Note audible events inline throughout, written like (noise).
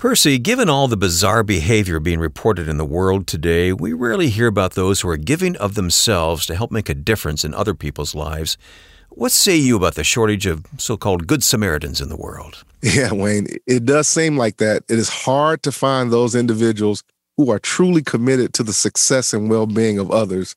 Percy, given all the bizarre behavior being reported in the world today, we rarely hear about those who are giving of themselves to help make a difference in other people's lives. What say you about the shortage of so called Good Samaritans in the world? Yeah, Wayne, it does seem like that. It is hard to find those individuals who are truly committed to the success and well being of others.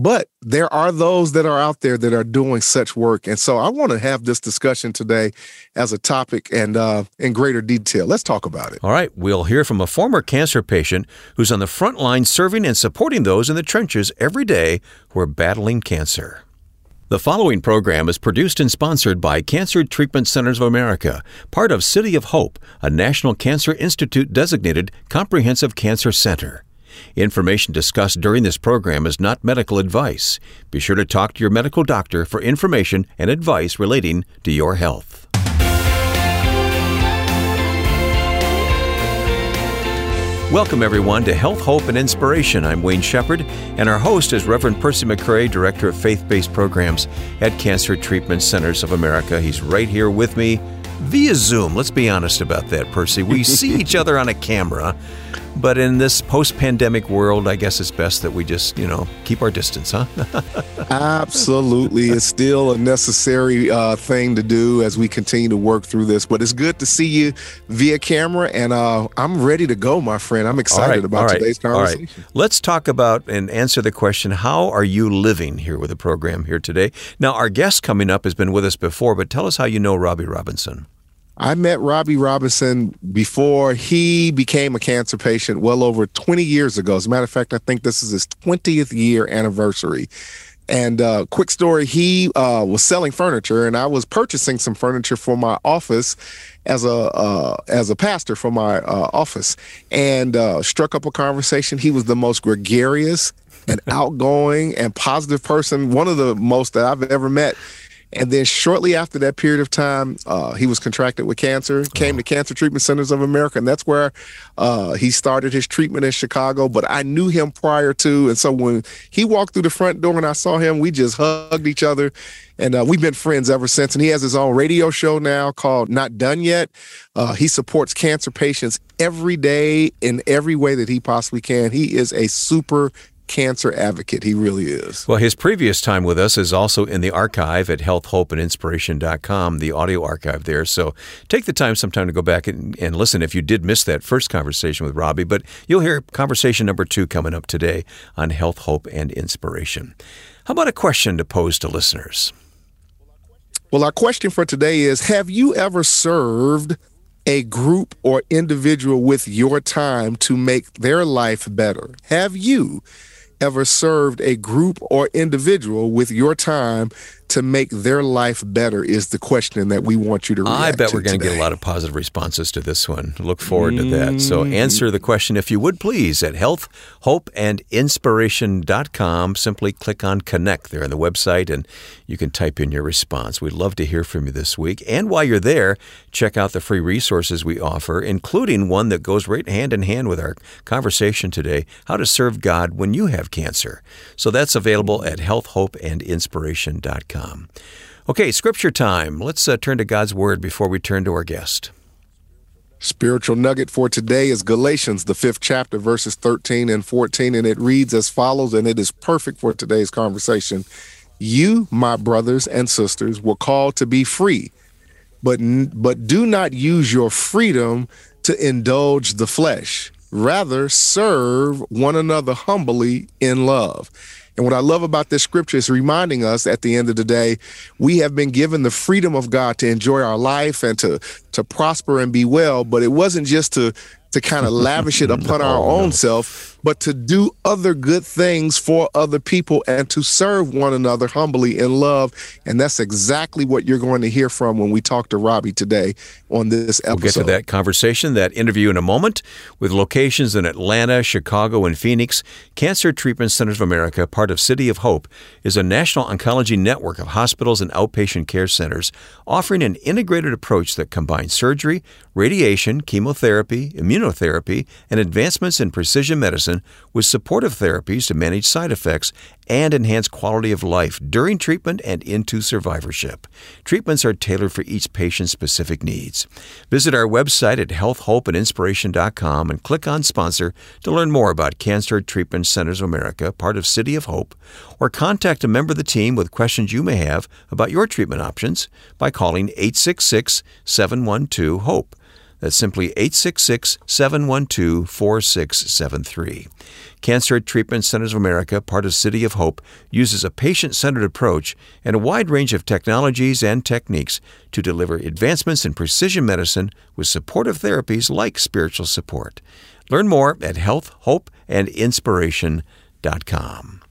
But there are those that are out there that are doing such work. And so I want to have this discussion today as a topic and uh, in greater detail. Let's talk about it. All right. We'll hear from a former cancer patient who's on the front line serving and supporting those in the trenches every day who are battling cancer. The following program is produced and sponsored by Cancer Treatment Centers of America, part of City of Hope, a National Cancer Institute designated comprehensive cancer center. Information discussed during this program is not medical advice. Be sure to talk to your medical doctor for information and advice relating to your health. Welcome, everyone, to Health, Hope, and Inspiration. I'm Wayne Shepherd, and our host is Reverend Percy McCray, Director of Faith Based Programs at Cancer Treatment Centers of America. He's right here with me via Zoom. Let's be honest about that, Percy. We see each (laughs) other on a camera, but in this post pandemic world, I guess it's best that we just, you know, keep our distance, huh? (laughs) Absolutely. It's still a necessary uh, thing to do as we continue to work through this. But it's good to see you via camera, and uh, I'm ready to go, my friend. I'm excited right, about right, today's conversation. All right. Let's talk about and answer the question how are you living here with the program here today? Now, our guest coming up has been with us before, but tell us how you know Robbie Robinson. I met Robbie Robinson before he became a cancer patient well over 20 years ago. As a matter of fact, I think this is his 20th year anniversary. And uh, quick story, he uh, was selling furniture, and I was purchasing some furniture for my office as a uh, as a pastor for my uh, office, and uh, struck up a conversation. He was the most gregarious and (laughs) outgoing and positive person, one of the most that I've ever met and then shortly after that period of time, uh, he was contracted with cancer, came oh. to Cancer Treatment Centers of America, and that's where uh, he started his treatment in Chicago. But I knew him prior to, and so when he walked through the front door and I saw him, we just hugged each other. And uh, we've been friends ever since. And he has his own radio show now called Not Done Yet. Uh, he supports cancer patients every day in every way that he possibly can. He is a super cancer advocate. He really is. Well, his previous time with us is also in the archive at healthhopeandinspiration.com, the audio archive there. So take the time sometime to go back and, and listen if you did miss that first conversation with Robbie. But you'll hear conversation number two coming up today on health, hope, and inspiration. How about a question to pose to listeners? Well, our question for today is Have you ever served a group or individual with your time to make their life better? Have you ever served a group or individual with your time to make their life better is the question that we want you to I bet we're going to get a lot of positive responses to this one. Look forward to that. So mm. answer the question if you would please at healthhopeandinspiration.com. Simply click on connect there on the website and you can type in your response. We'd love to hear from you this week. And while you're there, check out the free resources we offer, including one that goes right hand in hand with our conversation today, how to serve God when you have cancer. So that's available at healthhopeandinspiration.com. Okay, scripture time. Let's uh, turn to God's Word before we turn to our guest. Spiritual nugget for today is Galatians, the fifth chapter, verses 13 and 14, and it reads as follows, and it is perfect for today's conversation. You, my brothers and sisters, were called to be free, but, but do not use your freedom to indulge the flesh. Rather, serve one another humbly in love. And what I love about this scripture is reminding us at the end of the day, we have been given the freedom of God to enjoy our life and to to prosper and be well, but it wasn't just to to kind of lavish it upon (laughs) our oh, own no. self, but to do other good things for other people and to serve one another humbly in love. And that's exactly what you're going to hear from when we talk to Robbie today on this episode. We'll get to that conversation, that interview in a moment. With locations in Atlanta, Chicago, and Phoenix, Cancer Treatment Centers of America, part of City of Hope, is a national oncology network of hospitals and outpatient care centers offering an integrated approach that combines surgery, radiation, chemotherapy, immunotherapy, and advancements in precision medicine medicine with supportive therapies to manage side effects and enhance quality of life during treatment and into survivorship. Treatments are tailored for each patient's specific needs. Visit our website at healthhopeandinspiration.com and click on sponsor to learn more about Cancer Treatment Centers of America, part of City of Hope, or contact a member of the team with questions you may have about your treatment options by calling 866 712 HOPE. That's simply 866 712 4673. Cancer Treatment Centers of America, part of City of Hope, uses a patient centered approach and a wide range of technologies and techniques to deliver advancements in precision medicine with supportive therapies like spiritual support. Learn more at healthhopeandinspiration.com.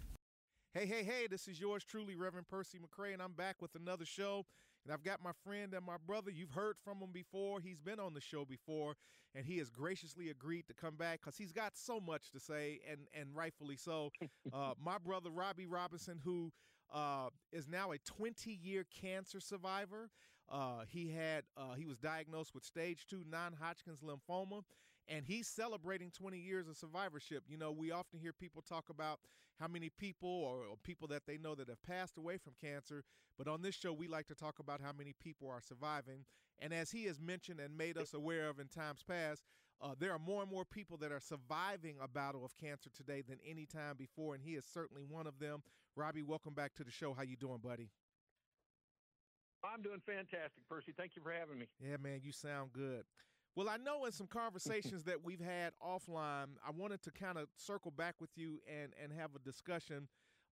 Hey, hey, hey, this is yours truly, Reverend Percy McCray, and I'm back with another show. And I've got my friend and my brother. You've heard from him before. He's been on the show before, and he has graciously agreed to come back because he's got so much to say, and and rightfully so. (laughs) Uh, my brother Robbie Robinson, who uh, is now a 20-year cancer survivor. Uh, he had uh, he was diagnosed with stage two non-Hodgkin's lymphoma, and he's celebrating 20 years of survivorship. You know, we often hear people talk about how many people or, or, people that they know that have passed away from cancer, but on this show, we like to talk about how many people are surviving. And as he has mentioned and made us aware of in times past, uh, there are more and more people that are surviving a battle of cancer today than any time before, and he is certainly one of them. Robbie, welcome back to the show. How you doing, buddy? I'm doing fantastic, Percy. Thank you for having me. Yeah, man, you sound good. Well, I know in some (laughs) conversations that we've had offline, I wanted to kind of circle back with you and and have a discussion.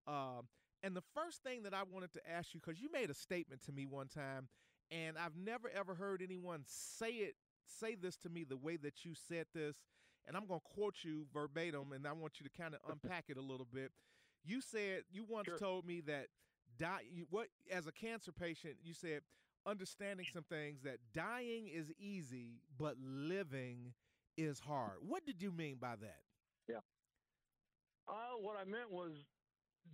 Uh, and the first thing that I wanted to ask you, because you made a statement to me one time, and I've never ever heard anyone say it say this to me the way that you said this. And I'm going to quote you verbatim, and I want you to kind of unpack it a little bit. You said you once sure. told me that die what as a cancer patient, you said understanding some things that dying is easy, but living is hard. What did you mean by that? Yeah. Uh, what I meant was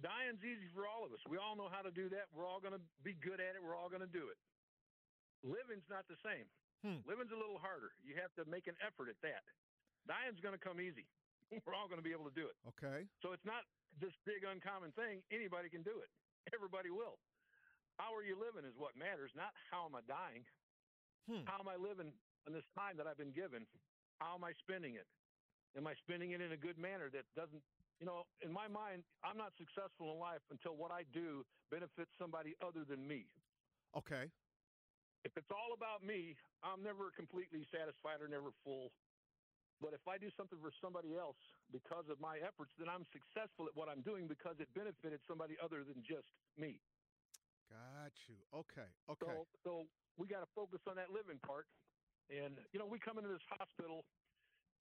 dying's easy for all of us. We all know how to do that. We're all going to be good at it. We're all going to do it. Living's not the same. Hmm. Living's a little harder. You have to make an effort at that. Dying's going to come easy. (laughs) We're all going to be able to do it. Okay. So it's not this big uncommon thing. Anybody can do it. Everybody will. How are you living is what matters, not how am I dying. Hmm. How am I living in this time that I've been given? How am I spending it? Am I spending it in a good manner that doesn't, you know, in my mind, I'm not successful in life until what I do benefits somebody other than me. Okay. If it's all about me, I'm never completely satisfied or never full. But if I do something for somebody else because of my efforts, then I'm successful at what I'm doing because it benefited somebody other than just me. Got you. Okay. Okay. So, so we got to focus on that living part. And, you know, we come into this hospital,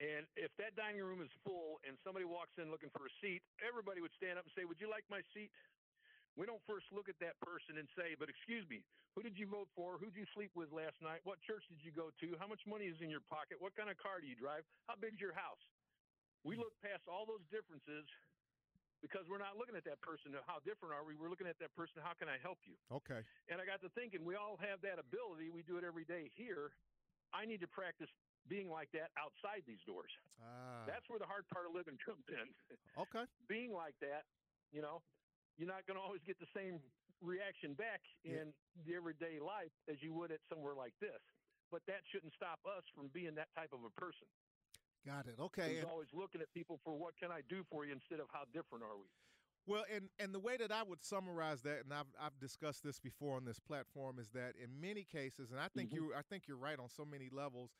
and if that dining room is full and somebody walks in looking for a seat, everybody would stand up and say, Would you like my seat? We don't first look at that person and say, But excuse me, who did you vote for? Who did you sleep with last night? What church did you go to? How much money is in your pocket? What kind of car do you drive? How big's your house? We hmm. look past all those differences because we're not looking at that person. How different are we? We're looking at that person. How can I help you? Okay. And I got to thinking, we all have that ability. We do it every day here. I need to practice being like that outside these doors. Ah. That's where the hard part of living comes in. Okay. (laughs) being like that, you know, you're not going to always get the same reaction back in yeah. the everyday life as you would at somewhere like this. But that shouldn't stop us from being that type of a person. Got it. Okay. He's always looking at people for what can I do for you instead of how different are we. Well, and and the way that I would summarize that, and I've I've discussed this before on this platform, is that in many cases, and I think mm-hmm. you I think you're right on so many levels.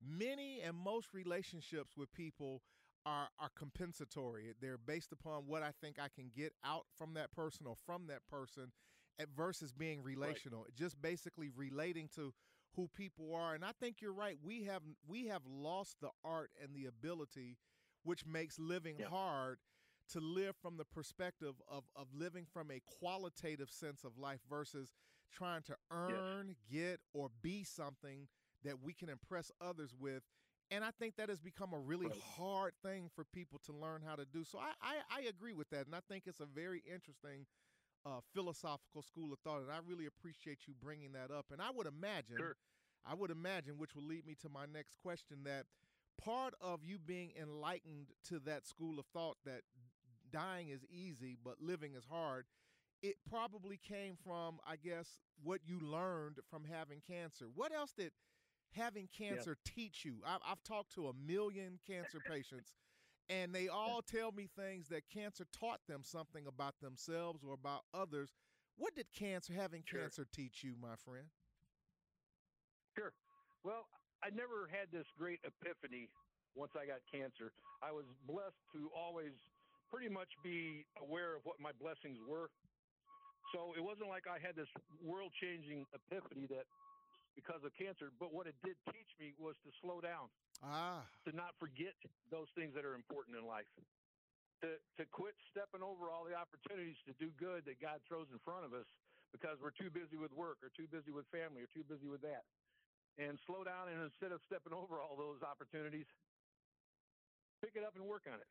Many and most relationships with people are are compensatory. They're based upon what I think I can get out from that person or from that person, versus being relational. Right. Just basically relating to who people are. And I think you're right. We have we have lost the art and the ability, which makes living yeah. hard to live from the perspective of of living from a qualitative sense of life versus trying to earn, yes. get, or be something that we can impress others with. And I think that has become a really right. hard thing for people to learn how to do. So I, I, I agree with that. And I think it's a very interesting uh, philosophical school of thought, and I really appreciate you bringing that up. And I would imagine, sure. I would imagine, which will lead me to my next question, that part of you being enlightened to that school of thought that dying is easy but living is hard it probably came from i guess what you learned from having cancer what else did having cancer yeah. teach you I've, I've talked to a million cancer patients and they all tell me things that cancer taught them something about themselves or about others. What did cancer having sure. cancer teach you my friend? Sure. Well i never had this great epiphany once i got cancer. I was blessed to always pretty much be aware of what my blessings were. So it wasn't like i had this world changing epiphany that because of cancer but what it did teach me was to slow down Ah. To not forget those things that are important in life. To, to quit stepping over all the opportunities to do good that God throws in front of us because we're too busy with work or too busy with family or too busy with that. And slow down and instead of stepping over all those opportunities, pick it up and work on it.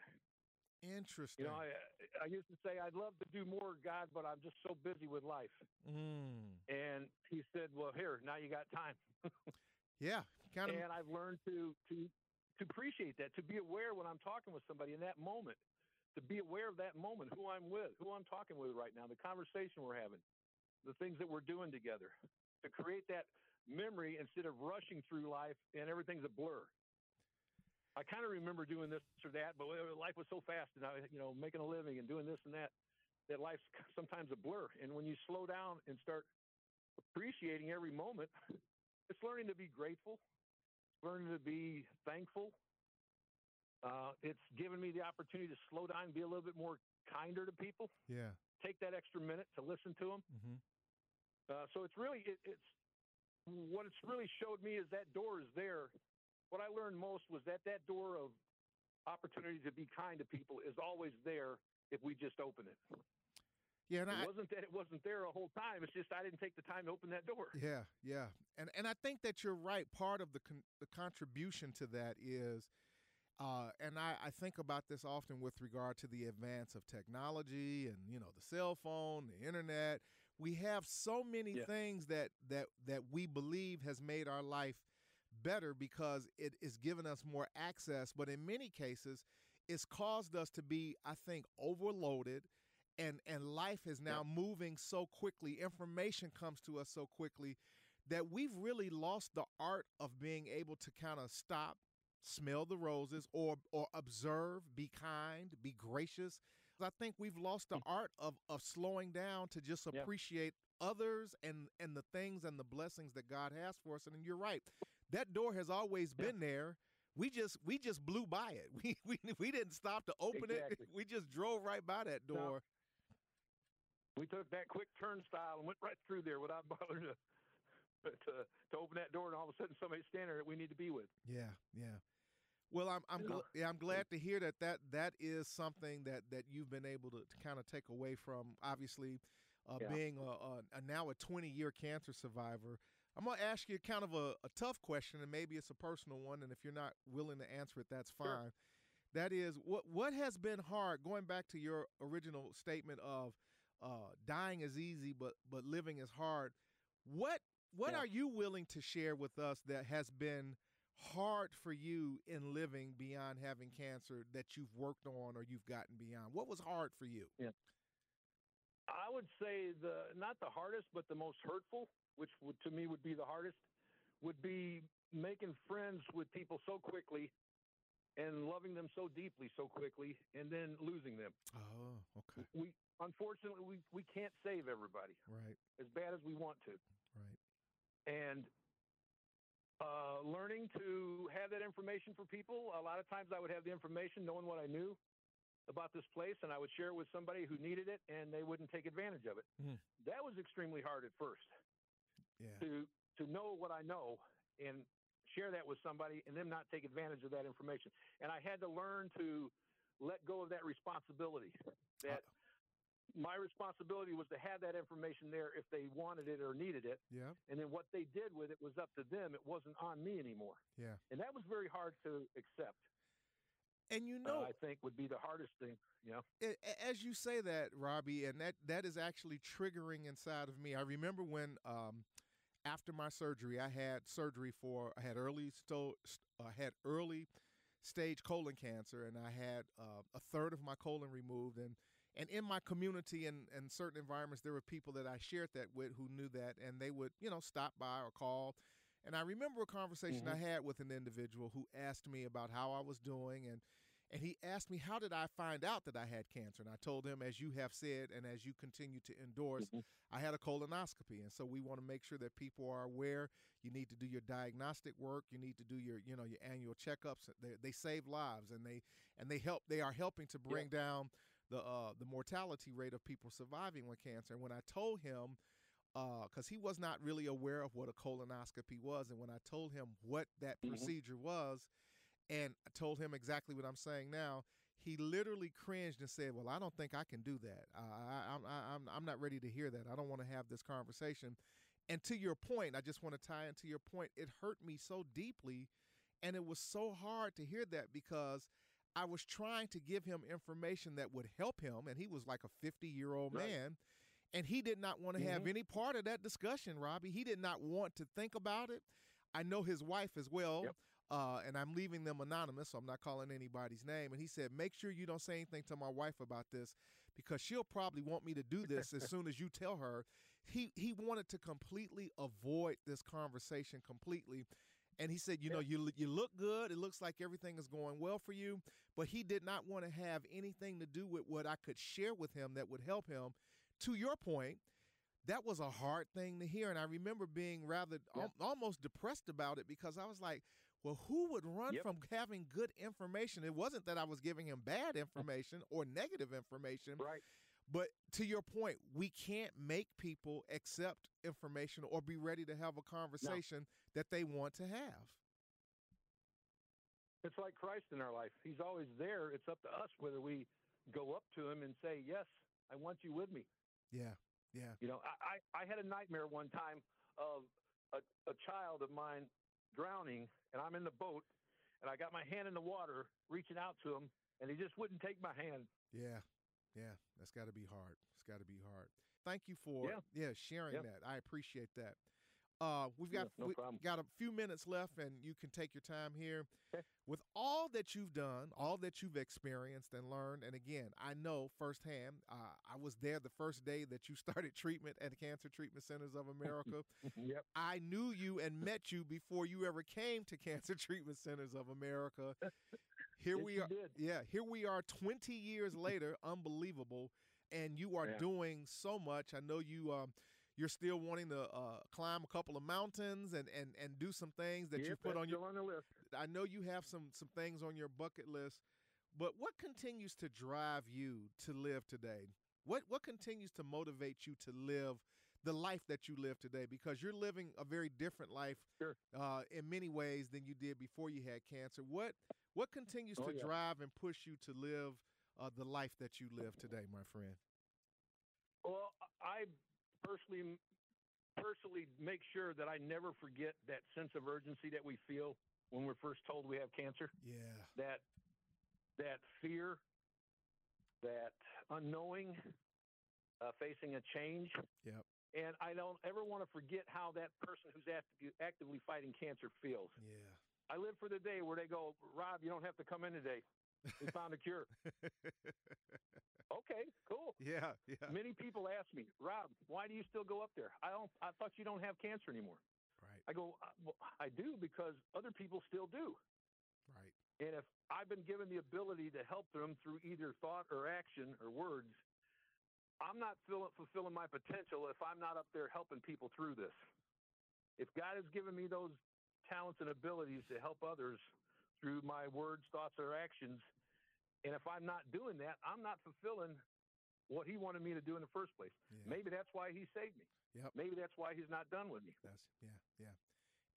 Interesting. You know, I, I used to say I'd love to do more, God, but I'm just so busy with life. Mm. And he said, "Well, here now you got time." (laughs) yeah, kind of. And I've learned to to to appreciate that, to be aware when I'm talking with somebody in that moment, to be aware of that moment, who I'm with, who I'm talking with right now, the conversation we're having, the things that we're doing together, to create that memory instead of rushing through life and everything's a blur. I kind of remember doing this or that, but life was so fast, and I, you know, making a living and doing this and that, that life's (laughs) sometimes a blur. And when you slow down and start appreciating every moment, (laughs) it's learning to be grateful, learning to be thankful. Uh, it's given me the opportunity to slow down and be a little bit more kinder to people. Yeah. Take that extra minute to listen to them. Mm-hmm. Uh, so it's really it, it's what it's really showed me is that door is there. What I learned most was that that door of opportunity to be kind to people is always there if we just open it. Yeah, and it I, wasn't that it wasn't there a whole time. It's just I didn't take the time to open that door. Yeah, yeah, and and I think that you're right. Part of the con- the contribution to that is, uh, and I, I think about this often with regard to the advance of technology and you know the cell phone, the internet. We have so many yeah. things that that that we believe has made our life better because it is giving us more access, but in many cases, it's caused us to be, I think, overloaded and and life is now yeah. moving so quickly information comes to us so quickly that we've really lost the art of being able to kind of stop smell the roses or or observe be kind be gracious i think we've lost the mm. art of of slowing down to just appreciate yeah. others and and the things and the blessings that god has for us and you're right that door has always yeah. been there we just we just blew by it. (laughs) We we, we didn't stop to open exactly. it. (laughs) We just drove right by that door. No we took that quick turnstile and went right through there without (laughs) bothering to, to, to open that door, and all of a sudden somebody's standing there that we need to be with. Yeah, yeah. Well, I'm I'm gl- yeah, I'm glad to hear that that that is something that that you've been able to, to kind of take away from. Obviously, uh, yeah. being a, a, a, now a 20 year cancer survivor. I'm gonna ask you a kind of a, a, tough question, and maybe it's a personal one. And if you're not willing to answer it, that's fine. Sure. That is what what has been hard. Going back to your original statement of uh, dying is easy, but but living is hard. What what yeah. are you willing to share with us that has been hard for you in living beyond having cancer that you've worked on or you've gotten beyond? What was hard for you? Yeah. I would say the not the hardest, but the most hurtful, which would, to me would be the hardest, would be making friends with people so quickly and loving them so deeply so quickly and then losing them. Oh, okay. We unfortunately we, we can't save everybody. Right. As bad as we want to. Right. And uh, learning to have that information for people. A lot of times I would have the information knowing what I knew about this place and I would share it with somebody who needed it and they wouldn't take advantage of it. Mm. That was extremely hard at first. Yeah. To to know what I know and share that with somebody and them not take advantage of that information. And I had to learn to let go of that responsibility. That uh, my responsibility was to have that information there if they wanted it or needed it. Yeah. And then what they did with it was up to them. It wasn't on me anymore. Yeah. And that was very hard to accept. And you know, uh, I think would be the hardest thing. You know, as you say that, Robbie, and that that is actually triggering inside of me. I remember when um, after my surgery, I had surgery for I had early sto- I had early stage colon cancer, and I had uh, a third of my colon removed. And and in my community and, and certain environments, there were people that I shared that with who knew that, and they would you know stop by or call. And I remember a conversation mm-hmm. I had with an individual who asked me about how I was doing and and he asked me how did I find out that I had cancer and I told him as you have said and as you continue to endorse mm-hmm. I had a colonoscopy and so we want to make sure that people are aware you need to do your diagnostic work you need to do your you know your annual checkups they, they save lives and they and they help they are helping to bring yeah. down the uh, the mortality rate of people surviving with cancer and when I told him because uh, he was not really aware of what a colonoscopy was and when I told him what that mm-hmm. procedure was and I told him exactly what I'm saying now. He literally cringed and said, "Well, I don't think I can do that. I, am I'm, I'm not ready to hear that. I don't want to have this conversation." And to your point, I just want to tie into your point. It hurt me so deeply, and it was so hard to hear that because I was trying to give him information that would help him, and he was like a 50 year old right. man. And he did not want to mm-hmm. have any part of that discussion, Robbie. He did not want to think about it. I know his wife as well. Yep. Uh, and I'm leaving them anonymous, so I'm not calling anybody's name. And he said, Make sure you don't say anything to my wife about this because she'll probably want me to do this as soon as you tell her. He he wanted to completely avoid this conversation completely. And he said, you know, you you look good. It looks like everything is going well for you, but he did not want to have anything to do with what I could share with him that would help him. To your point, that was a hard thing to hear, and I remember being rather al- almost depressed about it because I was like, well, who would run yep. from having good information? It wasn't that I was giving him bad information or negative information. Right. But to your point, we can't make people accept information or be ready to have a conversation no. that they want to have. It's like Christ in our life. He's always there. It's up to us whether we go up to him and say, Yes, I want you with me. Yeah. Yeah. You know, I, I, I had a nightmare one time of a, a child of mine drowning, and I'm in the boat, and I got my hand in the water, reaching out to him, and he just wouldn't take my hand. Yeah, yeah, that's got to be hard. It's got to be hard. Thank you for yeah, yeah sharing yeah. that. I appreciate that. Uh, we've got no we, got a few minutes left, and you can take your time here. With all that you've done, all that you've experienced and learned, and again, I know firsthand. Uh, I was there the first day that you (laughs) started treatment at the Cancer Treatment Centers of America. (laughs) yep. I knew you and met you before you ever came to Cancer (laughs) Treatment Centers of America. Here yes, we are. Yeah, here we are 20 years later. Unbelievable. And you are yeah. doing so much. I know you um, you're still wanting to uh, climb a couple of mountains and, and, and do some things that yep, you put on your on the list. I know you have some some things on your bucket list, but what continues to drive you to live today? What what continues to motivate you to live the life that you live today? Because you're living a very different life sure. uh, in many ways than you did before you had cancer. What what continues oh, to yeah. drive and push you to live uh, the life that you live today, my friend? Well, I personally personally make sure that I never forget that sense of urgency that we feel when we're first told we have cancer. Yeah. That that fear, that unknowing, uh, facing a change. Yep. And I don't ever want to forget how that person who's active, actively fighting cancer feels. Yeah. I live for the day where they go, Rob, you don't have to come in today. We found a cure. (laughs) okay, cool. Yeah, yeah. Many people ask me, Rob, why do you still go up there? I don't. I thought you don't have cancer anymore. Right. I go, uh, well, I do because other people still do. Right. And if I've been given the ability to help them through either thought or action or words, I'm not fulfilling my potential if I'm not up there helping people through this. If God has given me those talents and abilities to help others through my words, thoughts, or actions, and if I'm not doing that, I'm not fulfilling what he wanted me to do in the first place. Yeah. Maybe that's why he saved me. Yep. Maybe that's why he's not done with me. That's yeah, yeah.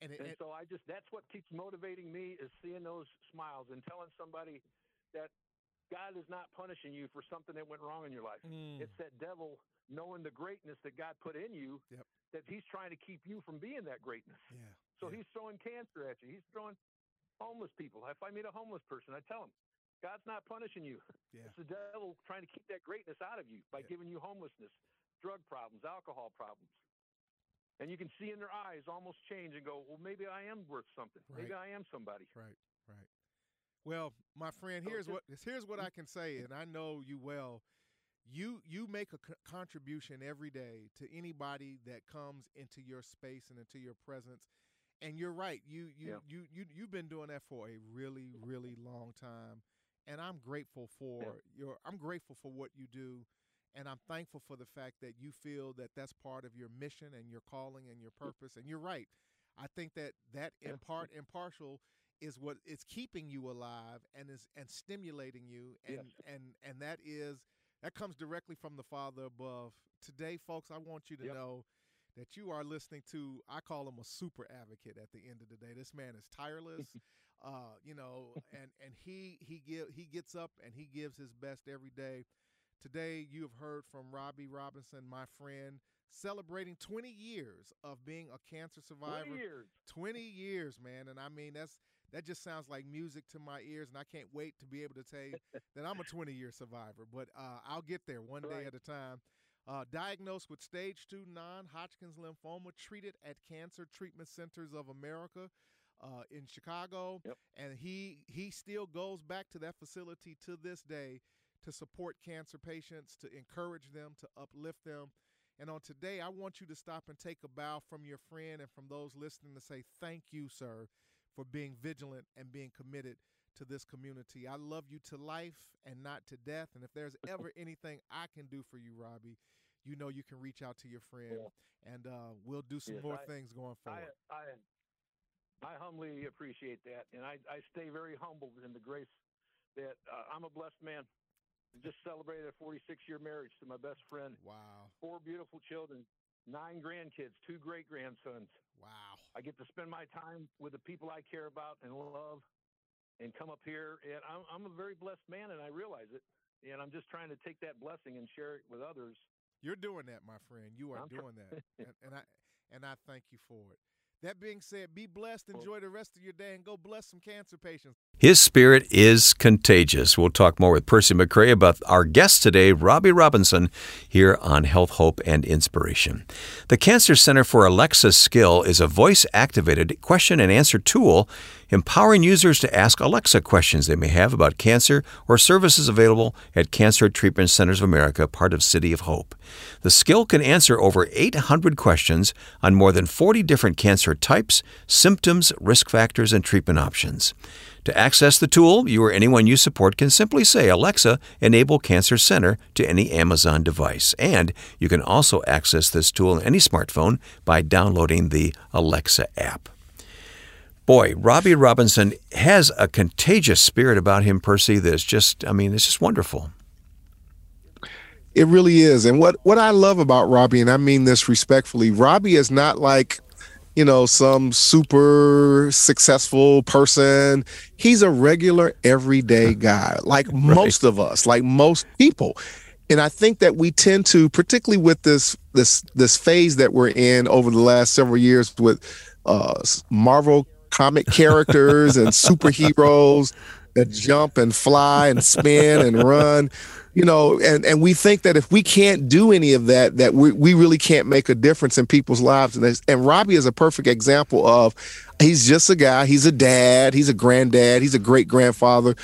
And, it, and it, so I just that's what keeps motivating me is seeing those smiles and telling somebody that God is not punishing you for something that went wrong in your life. Mm. It's that devil knowing the greatness that God put in you Yep. that he's trying to keep you from being that greatness. yeah. So yeah. he's throwing cancer at you. He's throwing homeless people. If I meet a homeless person, I tell him, God's not punishing you. Yeah. It's the devil trying to keep that greatness out of you by Yeah. giving you homelessness, drug problems, alcohol problems. And you can see in their eyes almost change and go, well, maybe I am worth something. Maybe I am somebody. Right, right. Well, my friend, here's what here's what I can say, and I know you well. You you make a co- contribution every day to anybody that comes into your space and into your presence. And you're right. You you Yeah. you you you've been doing that for a really really long time, and I'm grateful for your. I'm grateful for what you do, and I'm thankful for the fact that you feel that that's part of your mission and your calling and your mm. purpose. And you're right. I think that that in Yeah. part impartial is what is keeping you alive and is and stimulating you and Yes. and and that is that comes directly from the father above today folks i want you to Yep. know that you are listening to i call him a super advocate at the end of the day this man is (laughs) tireless uh you know and and he he give he gets up and he gives his best every day today you have heard from robbie robinson my friend celebrating 20 years of being a cancer survivor 20 years. 20 years, man. And I mean, that's that just sounds like music to my ears, and I can't wait to be able to tell you that I'm a 20 year survivor. But uh, I'll get there one day at a time. Uh, diagnosed with stage two non Hodgkin's lymphoma, treated at Cancer Treatment Centers of America uh, in Chicago. Yep. And he, he still goes back to that facility to this day to support cancer patients, to encourage them, to uplift them. And on today, I want you to stop and take a bow from your friend and from those listening to say, Thank you, sir, for being vigilant and being committed to this community. I love you to life and not to death. And if there's ever anything I can do for you, Robbie, you know you can reach out to your friend and uh, we'll do some Yes, more I- things going forward. I, I humbly appreciate that, and I, I stay very humbled in the grace that uh, I'm a blessed man. Just (laughs) celebrated a 46 year marriage to my best friend, wow. four beautiful children, nine grandkids, two great grandsons. Wow. I get to spend my time with the people I care about and love, and come up here. And I'm, I'm a very blessed man, and I realize it. And I'm just trying to take that blessing and share it with others. You're doing that, my friend. You are I'm doing that, and, and I and I thank you for it. That being said, be blessed. Oh. Enjoy the rest of your day, and go bless some cancer patients. His spirit is contagious. We'll talk more with Percy McCray about our guest today, Robbie Robinson, here on Health, Hope, and Inspiration. The Cancer Center for Alexa Skill is a voice activated question and answer tool empowering users to ask Alexa questions they may have about cancer or services available at Cancer Treatment Centers of America, part of City of Hope. The skill can answer over 800 questions on more than 40 different cancer types, symptoms, risk factors, and treatment options. To access the tool, you or anyone you support can simply say, Alexa, enable Cancer Center to any Amazon device. And you can also access this tool on any smartphone by downloading the Alexa app. Boy, Robbie Robinson has a contagious spirit about him, Percy, that is just, I mean, it's just wonderful. It really is. And what what I love about Robbie, and I mean this respectfully, Robbie is not like, you know, some super successful person. He's a regular everyday (laughs) guy, like most of us, like most people. And I think that we tend to, particularly with this this this phase that we're in over the last several years with uh Marvel comic (laughs) characters and superheroes that jump and fly and spin and run you know and and we think that if we can't do any of that that we, we really can't make a difference in people's lives. And, and robbie is a perfect example of he's just a guy. He's a dad. He's a granddad. He's a great grandfather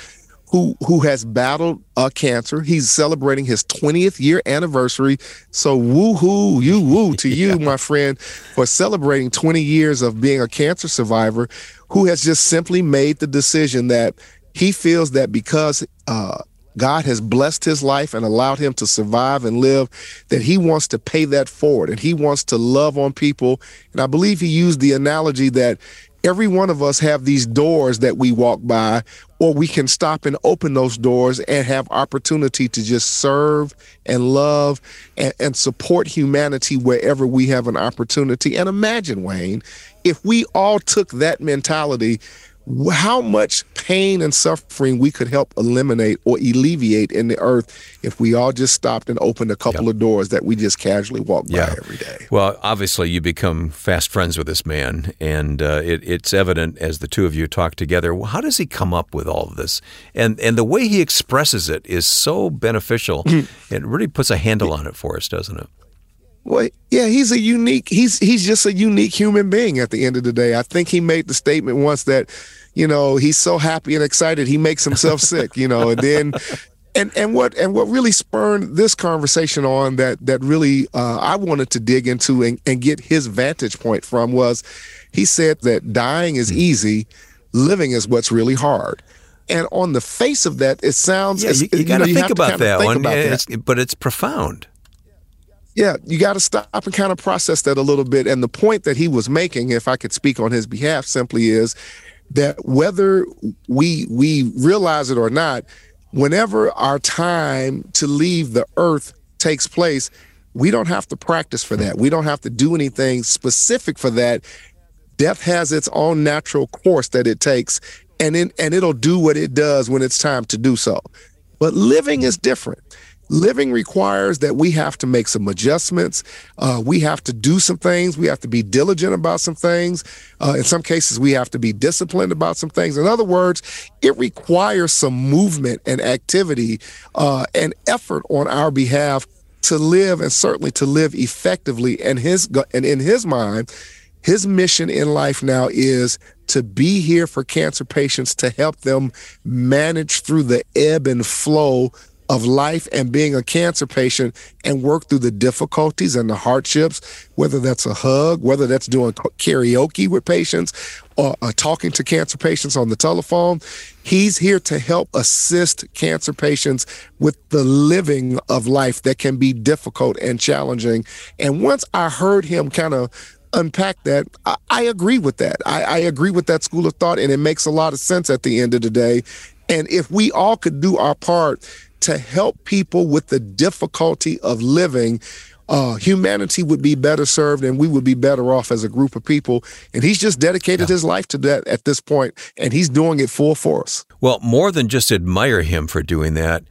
who who has battled uh, cancer. He's celebrating his 20th year anniversary. So woo-hoo you woo (laughs) to you my friend for celebrating 20 years of being a cancer survivor who has just simply made the decision that he feels that because uh, God has blessed his life and allowed him to survive and live, that he wants to pay that forward and he wants to love on people. And I believe he used the analogy that every one of us have these doors that we walk by, or we can stop and open those doors and have opportunity to just serve and love and, and support humanity wherever we have an opportunity. And imagine, Wayne, if we all took that mentality, how much pain and suffering we could help eliminate or alleviate in the earth if we all just stopped and opened a couple of doors that we just casually walk Yeah. by every day. Well, obviously, you become fast friends with this man, and uh, it, it's evident as the two of you talk together. Well, How does he come up with all of this? And and the way he expresses it is so beneficial. (clears throat) it really puts a handle on it for us, doesn't it? Well, yeah, he's a unique. He's he's just a unique human being. At the end of the day, I think he made the statement once that, you know, he's so happy and excited he makes himself (laughs) sick, you know, and then and and what and what really spurred this conversation on that that really uh, I wanted to dig into and, and get his vantage point from was he said that dying is hmm. easy, living is what's really hard. And on the face of that, it sounds yeah, you, you, you got to think about that one, but it's profound. Yeah, you got to stop and kind of process that a little bit. And the point that he was making, if I could speak on his behalf, simply is that whether we we realize it or not, whenever our time to leave the earth takes place, we don't have to practice for that. We don't have to do anything specific for that. Death has its own natural course that it takes, and in, and it'll do what it does when it's time to do so. But living is different living requires that we have to make some adjustments. Uh, we have to do some things. We have to be diligent about some things. Uh, in some cases, we have to be disciplined about some things. In other words, it requires some movement and activity uh, and effort on our behalf to live and certainly to live effectively. And his and in his mind, his mission in life now is to be here for cancer patients to help them manage through the ebb and flow of life and being a cancer patient and work through the difficulties and the hardships, whether that's a hug, whether that's doing karaoke with patients or uh, talking to cancer patients on the telephone. He's here to help assist cancer patients with the living of life that can be difficult and challenging. And once I heard him kind of unpack that, I, I, agree with that. I, I agree with that school of thought, and it makes a lot of sense at the end of the day. And if we all could do our part to help people with the difficulty of living, uh, humanity would be better served and we would be better off as a group of people. And he's just dedicated yeah. his life to that at this point, and he's doing it full force. Well, more than just admire him for doing that.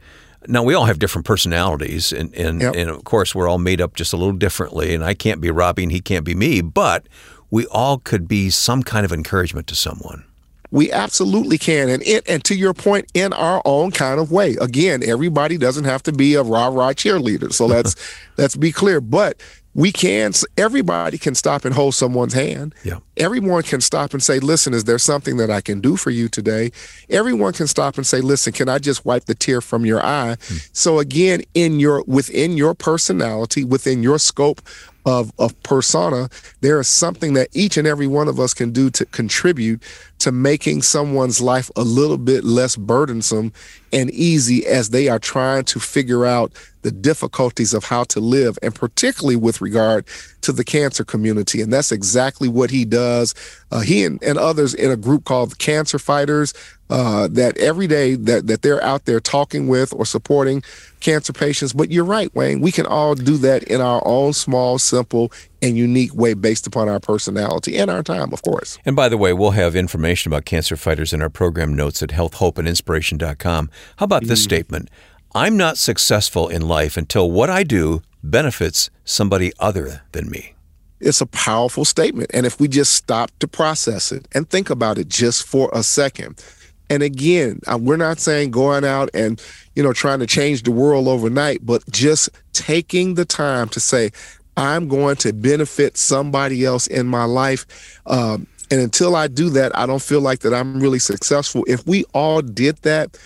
Now we all have different personalities, and and, yep. and of course we're all made up just a little differently. And I can't be Robbie, and he can't be me, but we all could be some kind of encouragement to someone. We absolutely can. And it, and to your point, in our own kind of way. Again, everybody doesn't have to be a rah-rah cheerleader. So let's (laughs) let's be clear. But we can everybody can stop and hold someone's hand yeah everyone can stop and say listen is there something that i can do for you today everyone can stop and say listen can i just wipe the tear from your eye mm. so again in your within your personality within your scope of, of persona, there is something that each and every one of us can do to contribute to making someone's life a little bit less burdensome and easy as they are trying to figure out the difficulties of how to live, and particularly with regard to the cancer community. And that's exactly what he does. Uh, he and, and others in a group called Cancer Fighters uh, that every day that, that they're out there talking with or supporting cancer patients. But you're right, Wayne. We can all do that in our own small, simple, and unique way based upon our personality and our time, of course. And by the way, we'll have information about cancer fighters in our program notes at healthhopeandinspiration.com. How about this mm. statement? I'm not successful in life until what I do benefits somebody other than me. It's a powerful statement. And if we just stop to process it and think about it just for a second, and again, uh, we're not saying going out and, you know, trying to change the world overnight, but just taking the time to say, I'm going to benefit somebody else in my life. Um, and until I do that, I don't feel like that I'm really successful. If we all did that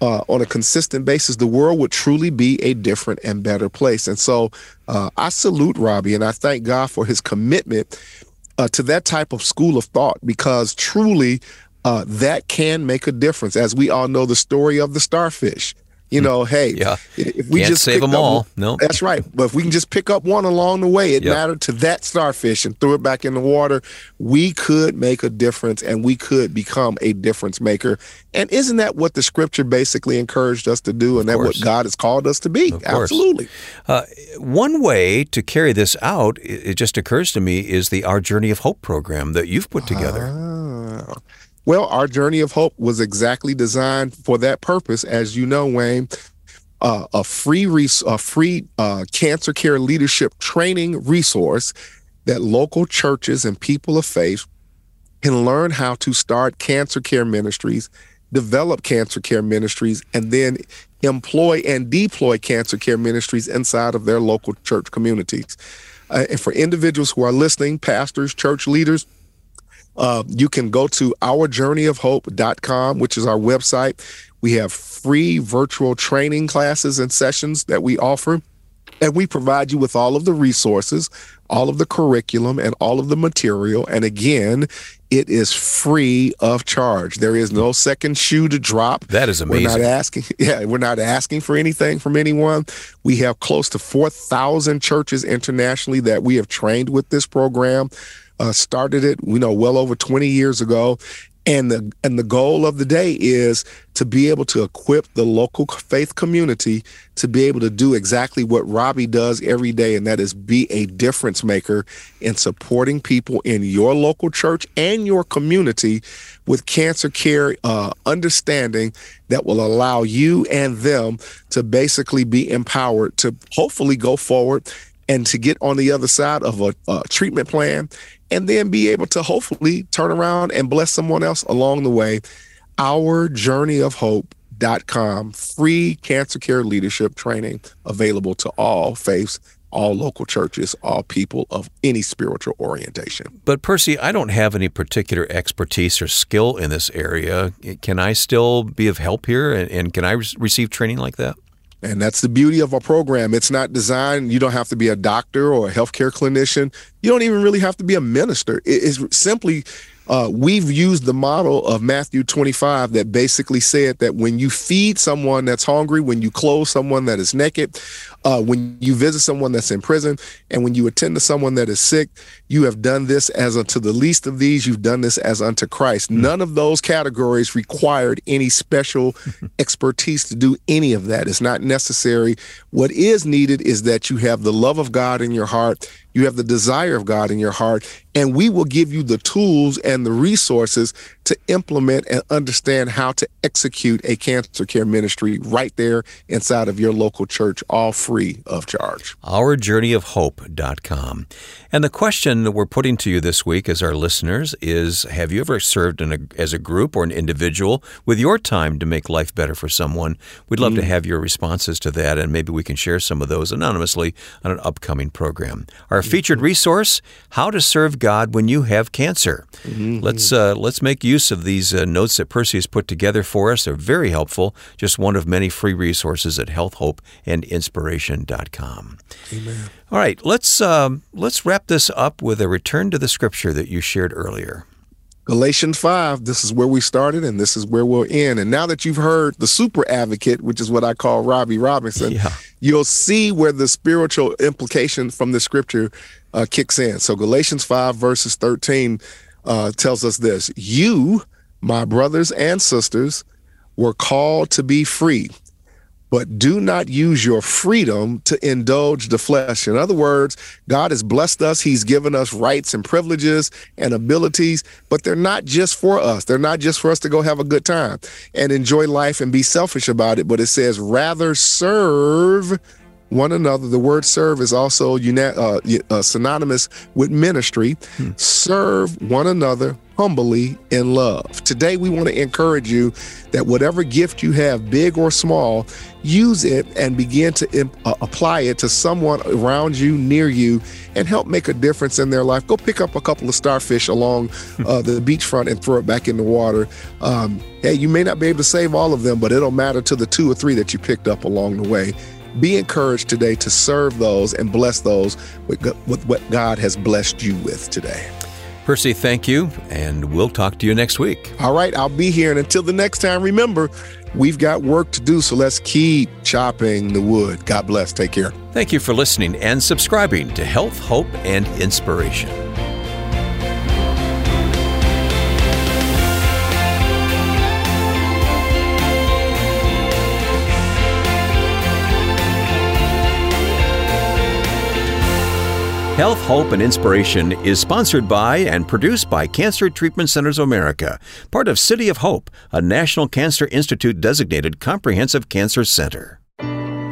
uh, on a consistent basis, the world would truly be a different and better place. And so uh, I salute Robbie and I thank God for his commitment uh, to that type of school of thought because truly uh, that can make a difference. As we all know the story of the starfish. You hmm. know, hey, yeah. if we Can't just save them all, no, that's right. But if we can just pick up one along the way, it yep. mattered to that starfish and threw it back in the water. We could make a difference, and we could become a difference maker. And isn't that what the scripture basically encouraged us to do, and that what God has called us to be? Absolutely. Uh, one way to carry this out, it just occurs to me, is the Our Journey of Hope program that you've put together. Ah. Well, our journey of hope was exactly designed for that purpose, as you know, Wayne. Uh, a free res- a free uh, cancer care leadership training resource that local churches and people of faith can learn how to start cancer care ministries, develop cancer care ministries, and then employ and deploy cancer care ministries inside of their local church communities. Uh, and for individuals who are listening, pastors, church leaders, uh, you can go to ourjourneyofhope.com, which is our website. We have free virtual training classes and sessions that we offer. And we provide you with all of the resources, all of the curriculum, and all of the material. And again, it is free of charge. There is no second shoe to drop. That is amazing. We're not asking, (laughs) yeah, we're not asking for anything from anyone. We have close to 4,000 churches internationally that we have trained with this program. Uh, started it, we know, well over 20 years ago, and the and the goal of the day is to be able to equip the local faith community to be able to do exactly what Robbie does every day, and that is be a difference maker in supporting people in your local church and your community with cancer care uh, understanding that will allow you and them to basically be empowered to hopefully go forward and to get on the other side of a, a treatment plan and then be able to hopefully turn around and bless someone else along the way. Our journey of hope.com, free cancer care leadership training available to all faiths all local churches, all people of any spiritual orientation. But Percy, I don't have any particular expertise or skill in this area. Can I still be of help here and, and can I re- receive training like that? And that's the beauty of our program. It's not designed, you don't have to be a doctor or a healthcare clinician. You don't even really have to be a minister. It's simply, uh, we've used the model of Matthew 25 that basically said that when you feed someone that's hungry, when you clothe someone that is naked, uh, when you visit someone that's in prison and when you attend to someone that is sick, you have done this as unto the least of these, you've done this as unto Christ. Mm. None of those categories required any special (laughs) expertise to do any of that. It's not necessary. What is needed is that you have the love of God in your heart you have the desire of God in your heart, and we will give you the tools and the resources to implement and understand how to execute a cancer care ministry right there inside of your local church, all free of charge. OurJourneyOfHope.com. And the question that we're putting to you this week as our listeners is Have you ever served a, as a group or an individual with your time to make life better for someone? We'd love mm. to have your responses to that, and maybe we can share some of those anonymously on an upcoming program. Our featured mm-hmm. resource How to Serve God When You Have Cancer. Mm-hmm. Let's, uh, let's make use of these uh, notes that Percy has put together for us. They're very helpful. Just one of many free resources at healthhopeandinspiration.com. Amen. All right, let's um, let's wrap this up with a return to the scripture that you shared earlier. Galatians 5, this is where we started and this is where we'll end. And now that you've heard the super advocate, which is what I call Robbie Robinson, yeah. you'll see where the spiritual implication from the scripture uh, kicks in. So Galatians 5, verses 13 uh, tells us this You, my brothers and sisters, were called to be free but do not use your freedom to indulge the flesh. In other words, God has blessed us. He's given us rights and privileges and abilities, but they're not just for us. They're not just for us to go have a good time and enjoy life and be selfish about it, but it says rather serve one another. The word serve is also uh, uh, synonymous with ministry. Hmm. Serve one another humbly in love. Today, we want to encourage you that whatever gift you have, big or small, use it and begin to imp- uh, apply it to someone around you, near you, and help make a difference in their life. Go pick up a couple of starfish along uh, the beachfront and throw it back in the water. Um, hey, you may not be able to save all of them, but it'll matter to the two or three that you picked up along the way. Be encouraged today to serve those and bless those with, with what God has blessed you with today. Percy, thank you, and we'll talk to you next week. All right, I'll be here. And until the next time, remember, we've got work to do, so let's keep chopping the wood. God bless. Take care. Thank you for listening and subscribing to Health, Hope, and Inspiration. Health, Hope, and Inspiration is sponsored by and produced by Cancer Treatment Centers of America, part of City of Hope, a National Cancer Institute designated comprehensive cancer center.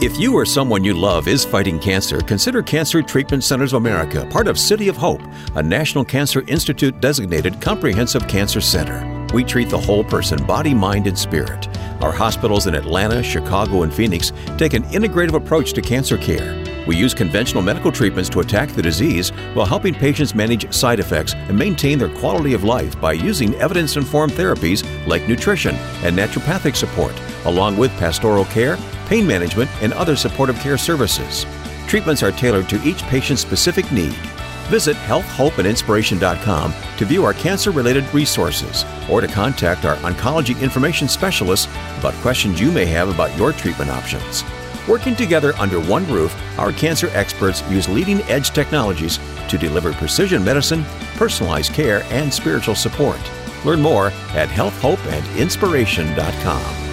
If you or someone you love is fighting cancer, consider Cancer Treatment Centers of America, part of City of Hope, a National Cancer Institute designated comprehensive cancer center. We treat the whole person, body, mind, and spirit. Our hospitals in Atlanta, Chicago, and Phoenix take an integrative approach to cancer care. We use conventional medical treatments to attack the disease while helping patients manage side effects and maintain their quality of life by using evidence informed therapies like nutrition and naturopathic support, along with pastoral care, pain management, and other supportive care services. Treatments are tailored to each patient's specific need. Visit healthhopeandinspiration.com to view our cancer related resources or to contact our oncology information specialists about questions you may have about your treatment options. Working together under one roof, our cancer experts use leading edge technologies to deliver precision medicine, personalized care, and spiritual support. Learn more at healthhopeandinspiration.com.